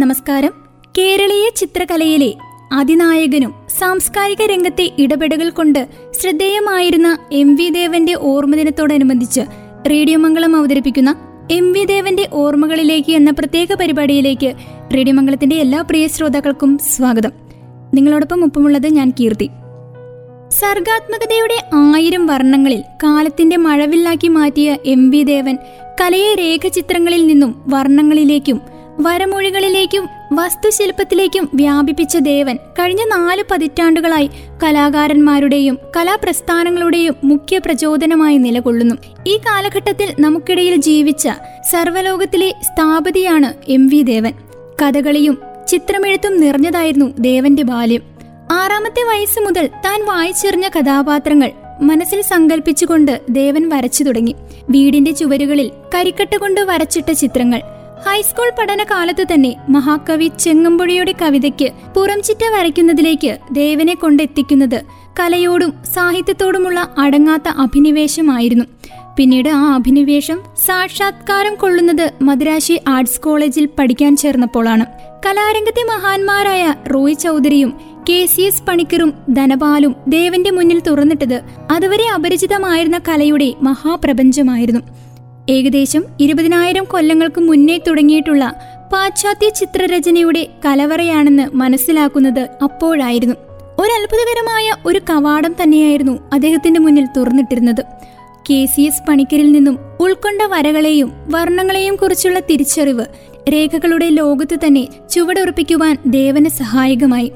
നമസ്കാരം. കേരളീയ ചിത്രകലയിലെ അതിനായകനും സാംസ്കാരിക രംഗത്തെ ഇടപെടലുകൾ കൊണ്ട് ശ്രദ്ധേയമായിരുന്ന എം വി ദേവന്റെ ഓർമ്മദിനത്തോടനുബന്ധിച്ച് റേഡിയോ മംഗളം അവതരിപ്പിക്കുന്ന എം വി ദേവന്റെ ഓർമ്മകളിലേക്ക് എന്ന പ്രത്യേക പരിപാടിയിലേക്ക് റേഡിയോ മംഗളത്തിന്റെ എല്ലാ പ്രിയ ശ്രോതാക്കൾക്കും സ്വാഗതം. നിങ്ങളോടൊപ്പം ഒപ്പമുള്ളത് ഞാൻ കീർത്തി. സർഗാത്മകതയുടെ ആയിരം വർണങ്ങളിൽ കാലത്തിന്റെ മഴവില്ലാക്കി മാറ്റിയ എം വി ദേവൻ കലയെ രേഖചിത്രങ്ങളിൽ നിന്നും വർണങ്ങളിലേക്കും വരമൊഴികളിലേക്കും വസ്തുശില്പത്തിലേക്കും വ്യാപിപ്പിച്ച ദേവൻ കഴിഞ്ഞ നാല് പതിറ്റാണ്ടുകളായി കലാകാരന്മാരുടെയും കലാപ്രസ്ഥാനങ്ങളുടെയും മുഖ്യ പ്രചോദനമായി നിലകൊള്ളുന്നു. ഈ കാലഘട്ടത്തിൽ നമുക്കിടയിൽ ജീവിച്ച സർവലോകത്തിലെ സ്ഥാപതിയാണ് എം വി ദേവൻ. കഥകളിയും ചിത്രമെഴുത്തും നിറഞ്ഞതായിരുന്നു ദേവന്റെ ബാല്യം. ആറാമത്തെ വയസ്സ് മുതൽ താൻ വായിച്ചെറിഞ്ഞ കഥാപാത്രങ്ങൾ മനസ്സിൽ സങ്കല്പിച്ചുകൊണ്ട് ദേവൻ വരച്ചു തുടങ്ങി. വീടിന്റെ ചുവരുകളിൽ കരിക്കട്ട കൊണ്ട് വരച്ചിട്ട ചിത്രങ്ങൾ ഹൈസ്കൂൾ പഠനകാലത്ത് തന്നെ മഹാകവി ചെങ്ങമ്പുഴയുടെ കവിതയ്ക്ക് പുറംചിറ്റ വരയ്ക്കുന്നതിലേക്ക് ദേവനെ കൊണ്ടെത്തിക്കുന്നത് കലയോടും സാഹിത്യത്തോടുമുള്ള അടങ്ങാത്ത അഭിനിവേശമായിരുന്നു. പിന്നീട് ആ അഭിനിവേശം സാക്ഷാത്കാരം കൊള്ളുന്നത് മദ്രാശി ആർട്സ് കോളേജിൽ പഠിക്കാൻ ചേർന്നപ്പോഴാണ് കലാരംഗത്തെ മഹാന്മാരായ റോയ് ചൗധരിയും കെ സി എസ് പണിക്കറും ധനപാലും ദേവന്റെ മുന്നിൽ തുറന്നിട്ടത് അതുവരെ അപരിചിതമായിരുന്ന കലയുടെ മഹാപ്രപഞ്ചമായിരുന്നു. ഏകദേശം ഇരുപതിനായിരം കൊല്ലങ്ങൾക്ക് മുന്നേ തുടങ്ങിയിട്ടുള്ള പാശ്ചാത്യ ചിത്രരചനയുടെ കലവറയാണെന്ന് മനസ്സിലാക്കുന്നത് അപ്പോഴായിരുന്നു. ഒരത്ഭുതകരമായ ഒരു കവാടം തന്നെയായിരുന്നു അദ്ദേഹത്തിന്റെ മുന്നിൽ തുറന്നിട്ടിരുന്നത്. കെ സി എസ് പണിക്കരിൽ നിന്നും ഉൾക്കൊണ്ട വരകളെയും വർണങ്ങളെയും കുറിച്ചുള്ള തിരിച്ചറിവ് രേഖകളുടെ ലോകത്ത് തന്നെ ചുവടുറപ്പിക്കുവാൻ ദേവന് സഹായകമായി.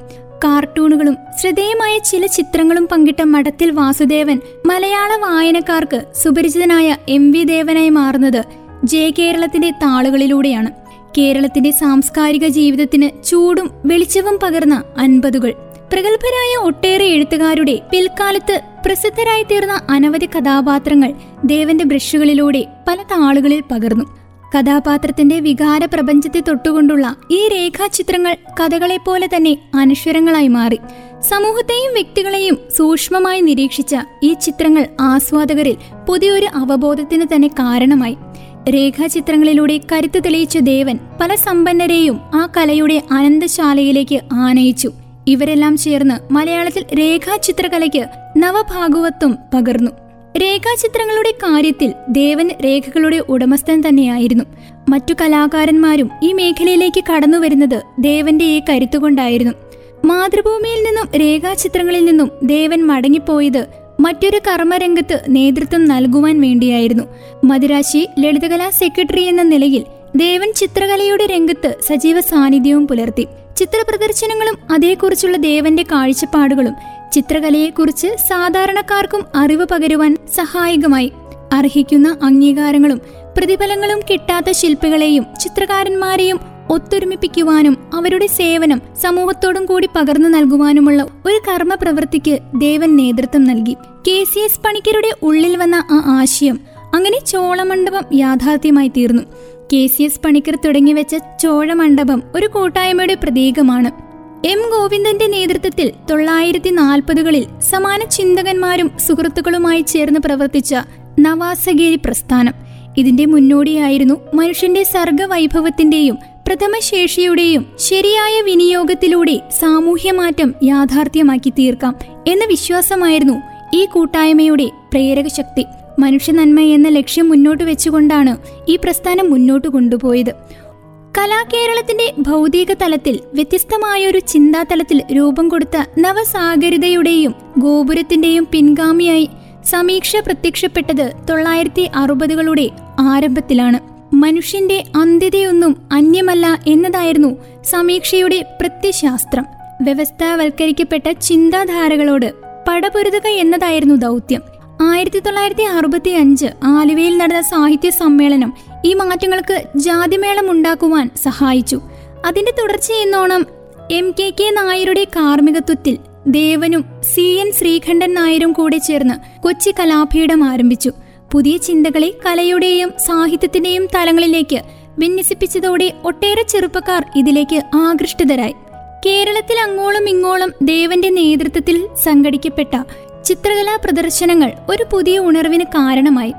കാർട്ടൂണുകളും ശ്രദ്ധേയമായ ചില ചിത്രങ്ങളും പങ്കിട്ട മഠത്തിൽ വാസുദേവൻ മലയാള വായനക്കാർക്ക് സുപരിചിതനായ എം വി ദേവനായി മാറുന്നത് ജയ കേരളത്തിന്റെ താളുകളിലൂടെയാണ്. കേരളത്തിന്റെ സാംസ്കാരിക ജീവിതത്തിന് ചൂടും വെളിച്ചവും പകർന്ന അൻപതുകൾ. പ്രഗത്ഭരായ ഒട്ടേറെ എഴുത്തുകാരുടെ പിൽക്കാലത്ത് പ്രസിദ്ധരായി തീർന്ന അനവധി കഥാപാത്രങ്ങൾ ദേവന്റെ ബ്രഷുകളിലൂടെ പല താളുകളിൽ പകർന്നു. കഥാപാത്രത്തിന്റെ വികാര പ്രപഞ്ചത്തെ തൊട്ടുകൊണ്ടുള്ള ഈ രേഖാചിത്രങ്ങൾ കഥകളെപ്പോലെ തന്നെ അനശ്വരങ്ങളായി മാറി. സമൂഹത്തെയും വ്യക്തികളെയും സൂക്ഷ്മമായി നിരീക്ഷിച്ച ഈ ചിത്രങ്ങൾ ആസ്വാദകരിൽ പുതിയൊരു അവബോധത്തിന് തന്നെ കാരണമായി. രേഖാചിത്രങ്ങളിലൂടെ കരുത്ത് തെളിയിച്ച ദേവൻ പല സമ്പന്നരെയും ആ കലയുടെ അനന്തശാലയിലേക്ക് ആനയിച്ചു. ഇവരെല്ലാം ചേർന്ന് മലയാളത്തിൽ രേഖാചിത്രകലയ്ക്ക് നവഭാഗവത്വം പകർന്നു. രേഖാചിത്രങ്ങളുടെ കാര്യത്തിൽ ദേവൻ രേഖകളുടെ ഉടമസ്ഥൻ തന്നെയായിരുന്നു. മറ്റു കലാകാരന്മാരും ഈ മേഖലയിലേക്ക് കടന്നു വരുന്നത് ദേവന്റെ ഈ കരുത്തുകൊണ്ടായിരുന്നു. മാതൃഭൂമിയിൽ നിന്നും രേഖാചിത്രങ്ങളിൽ നിന്നും ദേവൻ മടങ്ങിപ്പോയത് മറ്റൊരു കർമ്മരംഗത്ത് നേതൃത്വം നൽകുവാൻ വേണ്ടിയായിരുന്നു. മദിരാശി ലളിതകലാ സെക്രട്ടറി എന്ന നിലയിൽ ദേവൻ ചിത്രകലയുടെ രംഗത്ത് സജീവ സാന്നിധ്യവും പുലർത്തി. ചിത്ര പ്രദർശനങ്ങളും അതേക്കുറിച്ചുള്ള ദേവന്റെ കാഴ്ചപ്പാടുകളും ചിത്രകലയെക്കുറിച്ച് സാധാരണക്കാർക്കും അറിവ് പകരുവാൻ സഹായകമായി. അർഹിക്കുന്ന അംഗീകാരങ്ങളും പ്രതിഫലങ്ങളും കിട്ടാത്ത ശില്പികളെയും ചിത്രകാരന്മാരെയും ഒത്തൊരുമിപ്പിക്കുവാനും അവരുടെ സേവനം സമൂഹത്തോടും കൂടി പകർന്നു നൽകുവാനുമുള്ള ഒരു കർമ്മ പ്രവൃത്തിക്ക് ദേവൻ നേതൃത്വം നൽകി. കെ സി എസ് പണിക്കരുടെ ഉള്ളിൽ വന്ന ആ ആശയം അങ്ങനെ ചോളമണ്ഡപം യാഥാർത്ഥ്യമായി തീർന്നു. കെ സി എസ് പണിക്കർ തുടങ്ങിവെച്ച ചോഴമണ്ഡപം ഒരു കൂട്ടായ്മയുടെ പ്രതീകമാണ്. എം ഗോവിന്ദന്റെ നേതൃത്വത്തിൽ തൊള്ളായിരത്തി നാൽപ്പതുകളിൽ സമാന ചിന്തകന്മാരും സുഹൃത്തുക്കളുമായി ചേർന്ന് പ്രവർത്തിച്ച നവാസഗേരി പ്രസ്ഥാനം. ഇതിന്റെ മുന്നോടിയായിരുന്നു മനുഷ്യന്റെ സർഗവൈഭവത്തിന്റെയും പ്രഥമശേഷിയുടെയും ശരിയായ വിനിയോഗത്തിലൂടെ സാമൂഹ്യമാറ്റം യാഥാർത്ഥ്യമാക്കി തീർക്കാം എന്ന വിശ്വാസമായിരുന്നു ഈ കൂട്ടായ്മയുടെ പ്രേരക ശക്തി. മനുഷ്യ നന്മ എന്ന ലക്ഷ്യം മുന്നോട്ട് വെച്ചുകൊണ്ടാണ് ഈ പ്രസ്ഥാനം മുന്നോട്ട് കൊണ്ടുപോയത്. കലാകേരളത്തിന്റെ ഭൗതിക തലത്തിൽ വ്യത്യസ്തമായൊരു ചിന്താതലത്തിൽ രൂപം കൊടുത്ത നവസാഗരിതയുടെയും ഗോപുരത്തിന്റെയും പിൻഗാമിയായി സമീക്ഷ പ്രത്യക്ഷപ്പെട്ടത് തൊള്ളായിരത്തി അറുപതുകളുടെ ആരംഭത്തിലാണ്. മനുഷ്യന്റെ അന്ത്യതയൊന്നും അന്യമല്ല എന്നതായിരുന്നു സമീക്ഷയുടെ പ്രത്യശാസ്ത്രം വ്യവസ്ഥാവൽക്കരിക്കപ്പെട്ട ചിന്താധാരകളോട് പടപൊരുതുക എന്നതായിരുന്നു ദൗത്യം. ആയിരത്തി തൊള്ളായിരത്തി അറുപത്തി അഞ്ച് ആലുവയിൽ നടന്ന സാഹിത്യ സമ്മേളനം ഈ മാറ്റങ്ങൾക്ക് ജാതിമേളം ഉണ്ടാക്കുവാൻ സഹായിച്ചു. അതിന്റെ തുടർച്ചയെന്നോണം എം കെ കെ നായരുടെ കാർമ്മികത്വത്തിൽ ദേവനും സി എൻ ശ്രീകണ്ഠൻ നായരും കൂടെ ചേർന്ന് കൊച്ചി കലാപീഠം ആരംഭിച്ചു. പുതിയ ചിന്തകളെ കലയുടെയും സാഹിത്യത്തിന്റെയും തലങ്ങളിലേക്ക് വിന്യസിപ്പിച്ചതോടെ ഒട്ടേറെ ചെറുപ്പക്കാർ ഇതിലേക്ക് ആകൃഷ്ടരായി കേരളത്തിൽ അങ്ങോളം ഇങ്ങോളം ദേവന്റെ നേതൃത്വത്തിൽ സംഘടിക്കപ്പെട്ട ചിത്രകലാ പ്രദർശനങ്ങൾ ഒരു പുതിയ ഉണർവിന് കാരണമായി.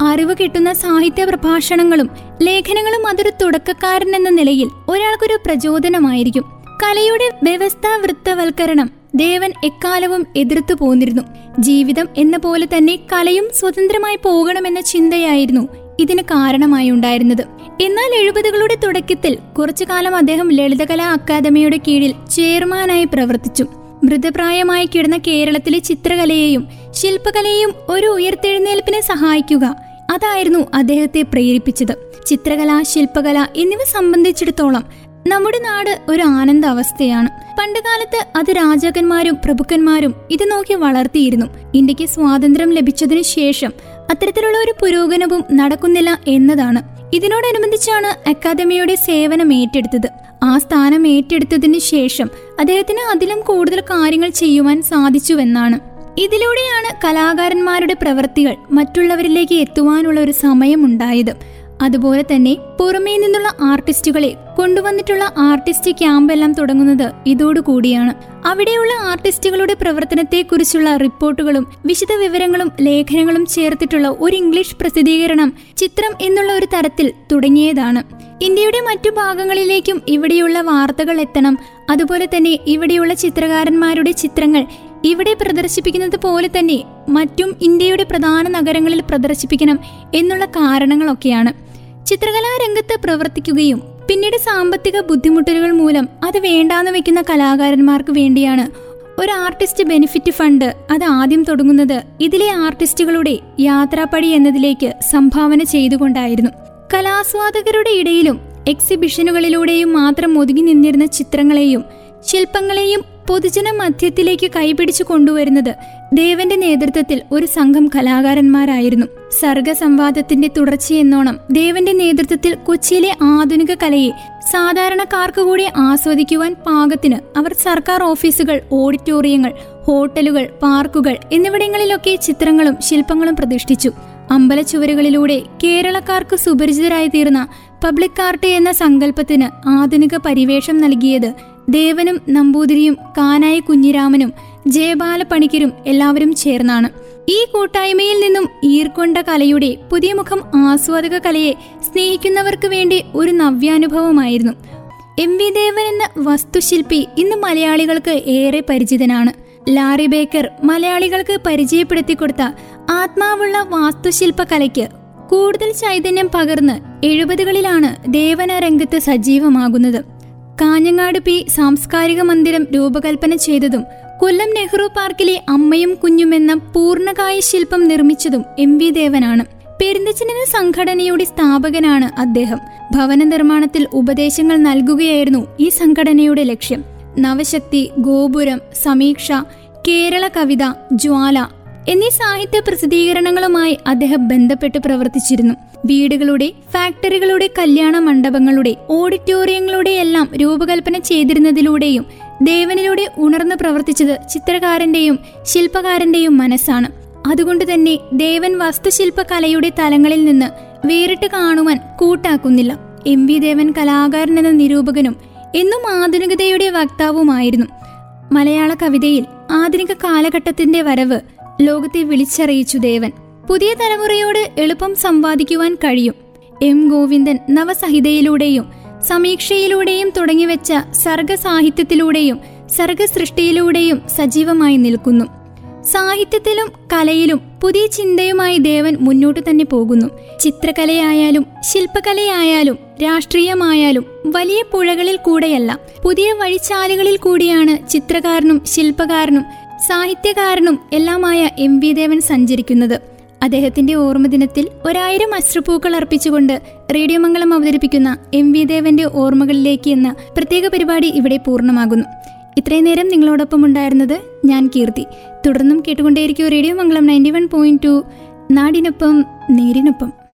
അറിവ് കിട്ടുന്ന സാഹിത്യ പ്രഭാഷണങ്ങളും ലേഖനങ്ങളും അതൊരു തുടക്കക്കാരൻ എന്ന നിലയിൽ ഒരാൾക്കൊരു പ്രചോദനമായിരിക്കും. കലയുടെ വ്യവസ്ഥാവൃത്തവൽക്കരണം ദേവൻ എക്കാലവും എതിർത്തു പോന്നിരുന്നു. ജീവിതം എന്ന പോലെ തന്നെ കലയും സ്വതന്ത്രമായി പോകണമെന്ന ചിന്തയായിരുന്നു ഇതിന് കാരണമായി ഉണ്ടായിരുന്നത്. എന്നാൽ എഴുപതുകളുടെ തുടക്കത്തിൽ കുറച്ചു കാലം അദ്ദേഹം ലളിതകലാ അക്കാദമിയുടെ കീഴിൽ ചെയർമാനായി പ്രവർത്തിച്ചു. മൃതപ്രായമായി കിടന്ന കേരളത്തിലെ ചിത്രകലയെയും ശില്പകലയെയും ഒരു ഉയർത്തെഴുന്നേൽപ്പിനെ സഹായിക്കുക അതായിരുന്നു അദ്ദേഹത്തെ പ്രേരിപ്പിച്ചത്. ചിത്രകല ശില്പകല എന്നിവ സംബന്ധിച്ചിടത്തോളം നമ്മുടെ നാട് ഒരു ആനന്ദ അവസ്ഥയാണ് പണ്ടുകാലത്ത് അത് രാജാക്കന്മാരും പ്രഭുക്കന്മാരും ഇത് നോക്കി വളർത്തിയിരുന്നു. ഇന്ത്യയ്ക്ക് സ്വാതന്ത്ര്യം ലഭിച്ചതിനു ശേഷം അത്തരത്തിലുള്ള ഒരു പുരോഗമനവും നടക്കുന്നില്ല എന്നതാണ്. ഇതിനോടനുബന്ധിച്ചാണ് അക്കാദമിയുടെ സേവനം ഏറ്റെടുത്തത്. ആ സ്ഥാനം ഏറ്റെടുത്തതിന് ശേഷം അദ്ദേഹത്തിന് അതിലും കൂടുതൽ കാര്യങ്ങൾ ചെയ്യുവാൻ സാധിച്ചുവെന്നാണ്. ഇതിലൂടെയാണ് കലാകാരന്മാരുടെ പ്രവൃത്തികൾ മറ്റുള്ളവരിലേക്ക് എത്തുവാനുള്ള ഒരു സമയമുണ്ടായത്. അതുപോലെ തന്നെ പുറമേ നിന്നുള്ള ആർട്ടിസ്റ്റുകളെ കൊണ്ടുവന്നിട്ടുള്ള ആർട്ടിസ്റ്റ് ക്യാമ്പ് എല്ലാം തുടങ്ങുന്നത് ഇതോടുകൂടിയാണ്. അവിടെയുള്ള ആർട്ടിസ്റ്റുകളുടെ പ്രവർത്തനത്തെക്കുറിച്ചുള്ള റിപ്പോർട്ടുകളും വിശദ വിവരങ്ങളും ലേഖനങ്ങളും ചേർത്തിട്ടുള്ള ഒരു ഇംഗ്ലീഷ് പ്രസിദ്ധീകരണം ചിത്രം എന്നുള്ള ഒരു തരത്തിൽ തുടങ്ങിയതാണ്. ഇന്ത്യയുടെ മറ്റു ഭാഗങ്ങളിലേക്കും ഇവിടെയുള്ള വാർത്തകൾ എത്തണം. അതുപോലെ തന്നെ ഇവിടെയുള്ള ചിത്രകാരന്മാരുടെ ചിത്രങ്ങൾ ഇവിടെ പ്രദർശിപ്പിക്കുന്നത് പോലെ തന്നെ മറ്റും ഇന്ത്യയുടെ പ്രധാന നഗരങ്ങളിൽ പ്രദർശിപ്പിക്കണം എന്നുള്ള കാരണങ്ങളൊക്കെയാണ്. ചിത്രകലാരംഗത്ത് പ്രവർത്തിക്കുകയും പിന്നീട് സാമ്പത്തിക ബുദ്ധിമുട്ടുകൾ മൂലം അത് വേണ്ടാന്ന് വെക്കുന്ന കലാകാരന്മാർക്ക് വേണ്ടിയാണ് ഒരു ആർട്ടിസ്റ്റ് ബെനിഫിറ്റ് ഫണ്ട് അത് ആദ്യം തുടങ്ങുന്നത്. ഇതിലെ ആർട്ടിസ്റ്റുകളുടെ യാത്രാപ്പടി എന്നതിലേക്ക് സംഭാവന ചെയ്തുകൊണ്ടായിരുന്നു. കലാസ്വാദകരുടെ ഇടയിലും എക്സിബിഷനുകളിലൂടെയും മാത്രം ഒതുങ്ങി നിന്നിരുന്ന ചിത്രങ്ങളെയും ശില്പങ്ങളെയും പൊതുജന മധ്യത്തിലേക്ക് കൈപിടിച്ചു കൊണ്ടുവരുന്നത് ദേവന്റെ നേതൃത്വത്തിൽ ഒരു സംഘം കലാകാരന്മാരായിരുന്നു. സർഗസംവാദത്തിന്റെ തുടർച്ചയെന്നോണം ദേവന്റെ നേതൃത്വത്തിൽ കൊച്ചിയിലെ ആധുനിക കലയെ സാധാരണക്കാർക്ക് കൂടി ആസ്വദിക്കുവാൻ പാകത്തിന് അവർ സർക്കാർ ഓഫീസുകൾ ഓഡിറ്റോറിയങ്ങൾ ഹോട്ടലുകൾ പാർക്കുകൾ എന്നിവിടങ്ങളിലൊക്കെ ചിത്രങ്ങളും ശില്പങ്ങളും പ്രതിഷ്ഠിച്ചു. അമ്പലച്ചുവരുകളിലൂടെ കേരളക്കാർക്ക് സുപരിചിതരായി തീർന്ന പബ്ലിക് ആർട്ട് എന്ന സങ്കല്പത്തിന് ആധുനിക പരിവേഷം നൽകിയത് ദേവനും നമ്പൂതിരിയും കാനായ കുഞ്ഞിരാമനും ജയബാല പണിക്കരും എല്ലാവരും ചേർന്നാണ്. ഈ കൂട്ടായ്മയിൽ നിന്നും ഈർക്കൊണ്ട കലയുടെ പുതിയ മുഖം ആസ്വാദക കലയെ സ്നേഹിക്കുന്നവർക്ക് വേണ്ടി ഒരു നവ്യാനുഭവമായിരുന്നു. എം വി ദേവൻ എന്ന വസ്തുശില്പി ഇന്ന് മലയാളികൾക്ക് ഏറെ പരിചിതനാണ്. ലാറി ബേക്കർ മലയാളികൾക്ക് പരിചയപ്പെടുത്തി കൊടുത്ത ആത്മാവുള്ള വാസ്തുശില്പ കലയ്ക്ക് കൂടുതൽ ചൈതന്യം പകർന്ന് എഴുപതുകളിലാണ് ദേവന രംഗത്ത് സജീവമാകുന്നത്. കാഞ്ഞങ്ങാട് പി സാംസ്കാരിക മന്ദിരം രൂപകൽപ്പന ചെയ്തതും കൊല്ലം നെഹ്റു പാർക്കിലെ അമ്മയും കുഞ്ഞും എന്ന പൂർണകായ ശില്പം നിർമ്മിച്ചതും എം വി ദേവനാണ്. പെരുന്തച്ചനെന്ന സംഘടനയുടെ സ്ഥാപകനാണ് അദ്ദേഹം. ഭവന നിർമ്മാണത്തിൽ ഉപദേശങ്ങൾ നൽകുകയായിരുന്നു ഈ സംഘടനയുടെ ലക്ഷ്യം. നവശക്തി ഗോപുരം സമീക്ഷ കേരള കവിത ജ്വാല എന്നീ സാഹിത്യ പ്രസിദ്ധീകരണങ്ങളുമായി അദ്ദേഹം ബന്ധപ്പെട്ട് പ്രവർത്തിച്ചിരുന്നു. വീടുകളുടെ ഫാക്ടറികളുടെ കല്യാണ മണ്ഡപങ്ങളുടെ ഓഡിറ്റോറിയങ്ങളുടെ എല്ലാം രൂപകൽപ്പന ചെയ്തിരുന്നതിലൂടെയും ദേവനിലൂടെ ഉണർന്നു പ്രവർത്തിച്ചത് ചിത്രകാരന്റെയും ശില്പകാരന്റെയും മനസ്സാണ്. അതുകൊണ്ട് തന്നെ ദേവൻ വസ്തുശില്പകലയുടെ തലങ്ങളിൽ നിന്ന് വേറിട്ട് കാണുവാൻ കൂട്ടാക്കുന്നില്ല. എം വി ദേവൻ കലാകാരൻ എന്ന നിരൂപകനും എന്നും ആധുനികതയുടെ വക്താവുമായിരുന്നു. മലയാള കവിതയിൽ ആധുനിക കാലഘട്ടത്തിന്റെ വരവ് ലോകത്തെ വിളിച്ചറിയിച്ചു ദേവൻ. പുതിയ തലമുറയോട് എളുപ്പം സംവാദിക്കുവാൻ കഴിയും. എം ഗോവിന്ദൻ നവസഹിതയിലൂടെയും സമീക്ഷയിലൂടെയും തുടങ്ങിവെച്ച സർഗസാഹിത്യത്തിലൂടെയും സർഗസൃഷ്ടിയിലൂടെയും സജീവമായി നിൽക്കുന്നു. സാഹിത്യത്തിലും കലയിലും പുതിയ ചിന്തയുമായി ദേവൻ മുന്നോട്ട് തന്നെ പോകുന്നു. ചിത്രകലയായാലും ശില്പകലയായാലും രാഷ്ട്രീയമായാലും വലിയ പുഴകളിൽ കൂടെയല്ല. പുതിയ വഴിച്ചാലുകളിൽ കൂടിയാണ് ചിത്രകാരനും ശില്പകാരനും സാഹിത്യകാരനും എല്ലാമായ എം വി ദേവൻ സഞ്ചരിക്കുന്നത്. അദ്ദേഹത്തിന്റെ ഓർമ്മദിനത്തിൽ ഒരായിരം അശ്രുപൂക്കൾ അർപ്പിച്ചുകൊണ്ട് റേഡിയോ മംഗളം അവതരിപ്പിക്കുന്ന എം വി ദേവന്റെ ഓർമ്മകളിലേക്ക് എന്ന പ്രത്യേക പരിപാടി ഇവിടെ പൂർണമാകുന്നു. ഇത്രയും നേരം നിങ്ങളോടൊപ്പം ഉണ്ടായിരുന്നത് ഞാൻ കീർത്തി. തുടർന്നും കേട്ടുകൊണ്ടേയിരിക്കും radio Mangalam ninety one point two നാടിനൊപ്പം നേരിനൊപ്പം.